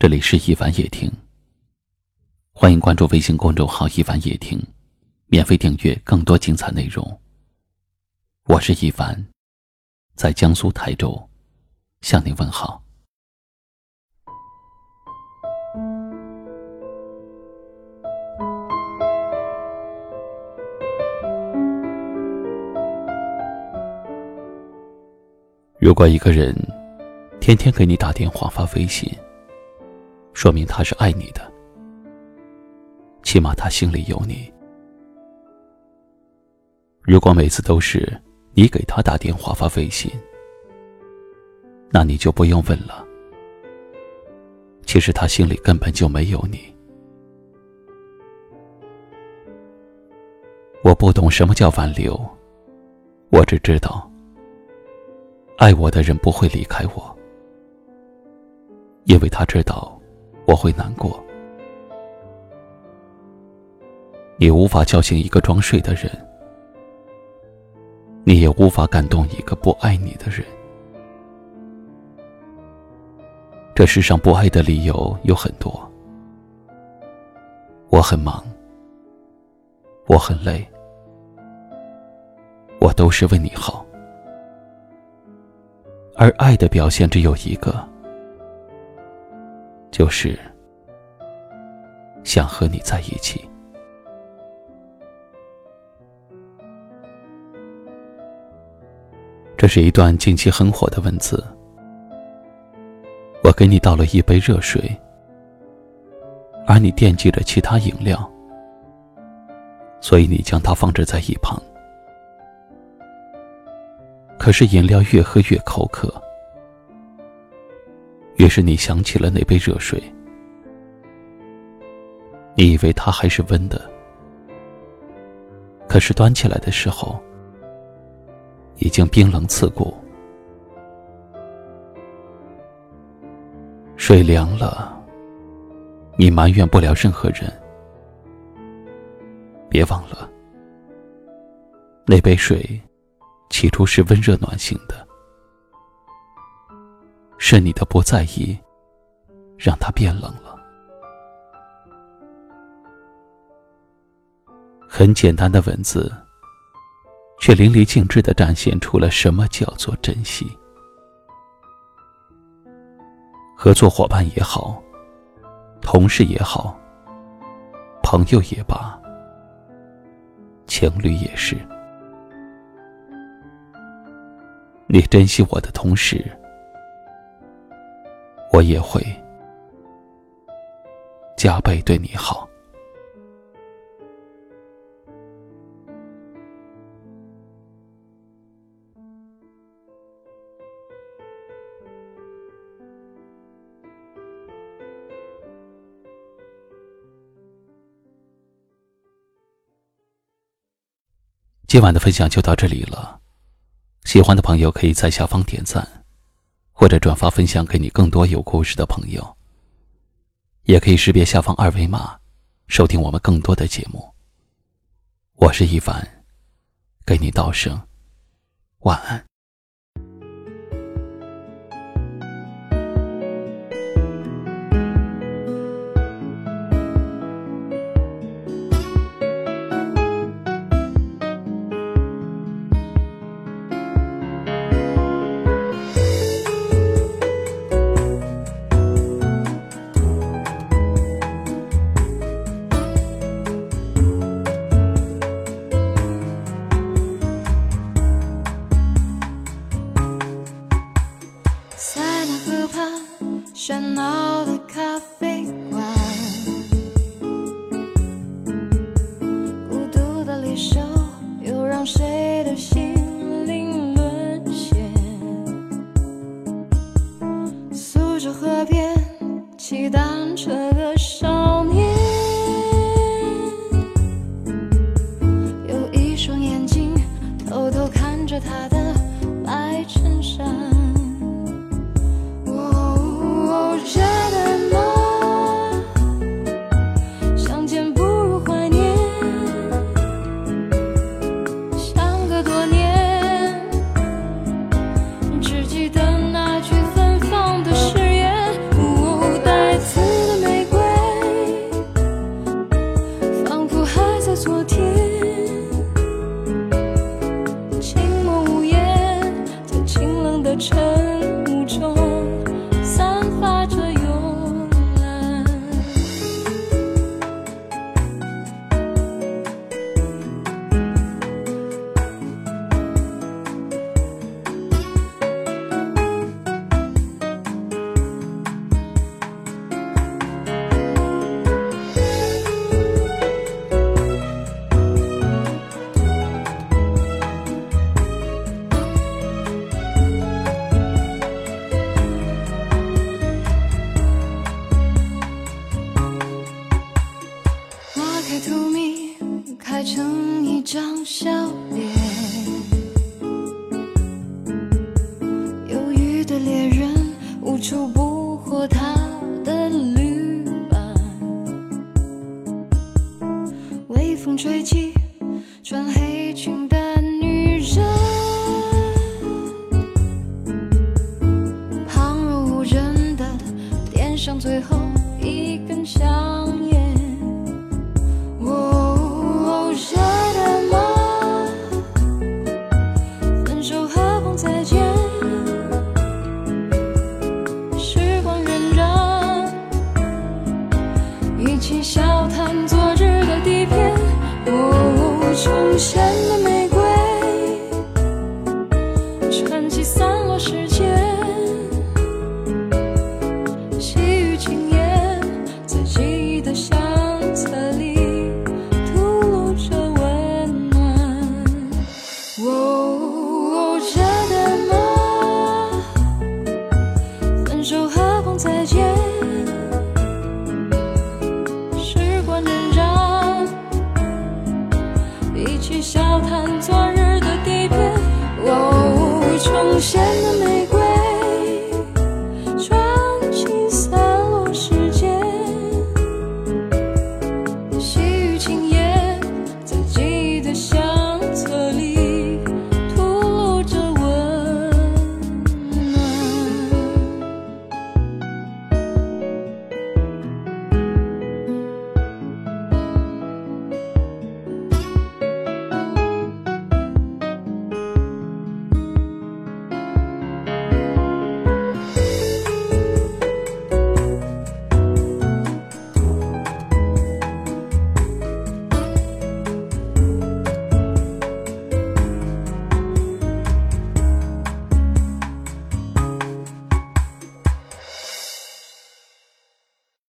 这里是一凡夜听，欢迎关注微信公众号“一凡夜听”，免费订阅更多精彩内容。我是一凡，在江苏台州向你问好。如果一个人天天给你打电话、发微信，说明他是爱你的，起码他心里有你。如果每次都是你给他打电话发微信，那你就不用问了。其实他心里根本就没有你。我不懂什么叫挽留，我只知道，爱我的人不会离开我，因为他知道。我会难过。你无法叫醒一个装睡的人，你也无法感动一个不爱你的人。这世上不爱的理由有很多。我很忙，我很累，我都是为你好。而爱的表现只有一个。就是想和你在一起。这是一段近期很火的文字。我给你倒了一杯热水，而你惦记着其他饮料，所以你将它放置在一旁。可是饮料越喝越口渴。于是你想起了那杯热水，你以为它还是温的，可是端起来的时候，已经冰冷刺骨。水凉了，你埋怨不了任何人。别忘了，那杯水起初是温热暖心的。是你的不在意，让它变冷了。很简单的文字，却淋漓尽致的展现出了什么叫做珍惜。合作伙伴也好，同事也好，朋友也罢，情侣也是。你珍惜我的同时。我也会加倍对你好。今晚的分享就到这里了，喜欢的朋友可以在下方点赞。或者转发分享给你更多有故事的朋友，也可以识别下方二维码，收听我们更多的节目。我是一凡，给你道声晚安。风吹起穿黑裙的女人旁若无人的点上最后一根香烟。人。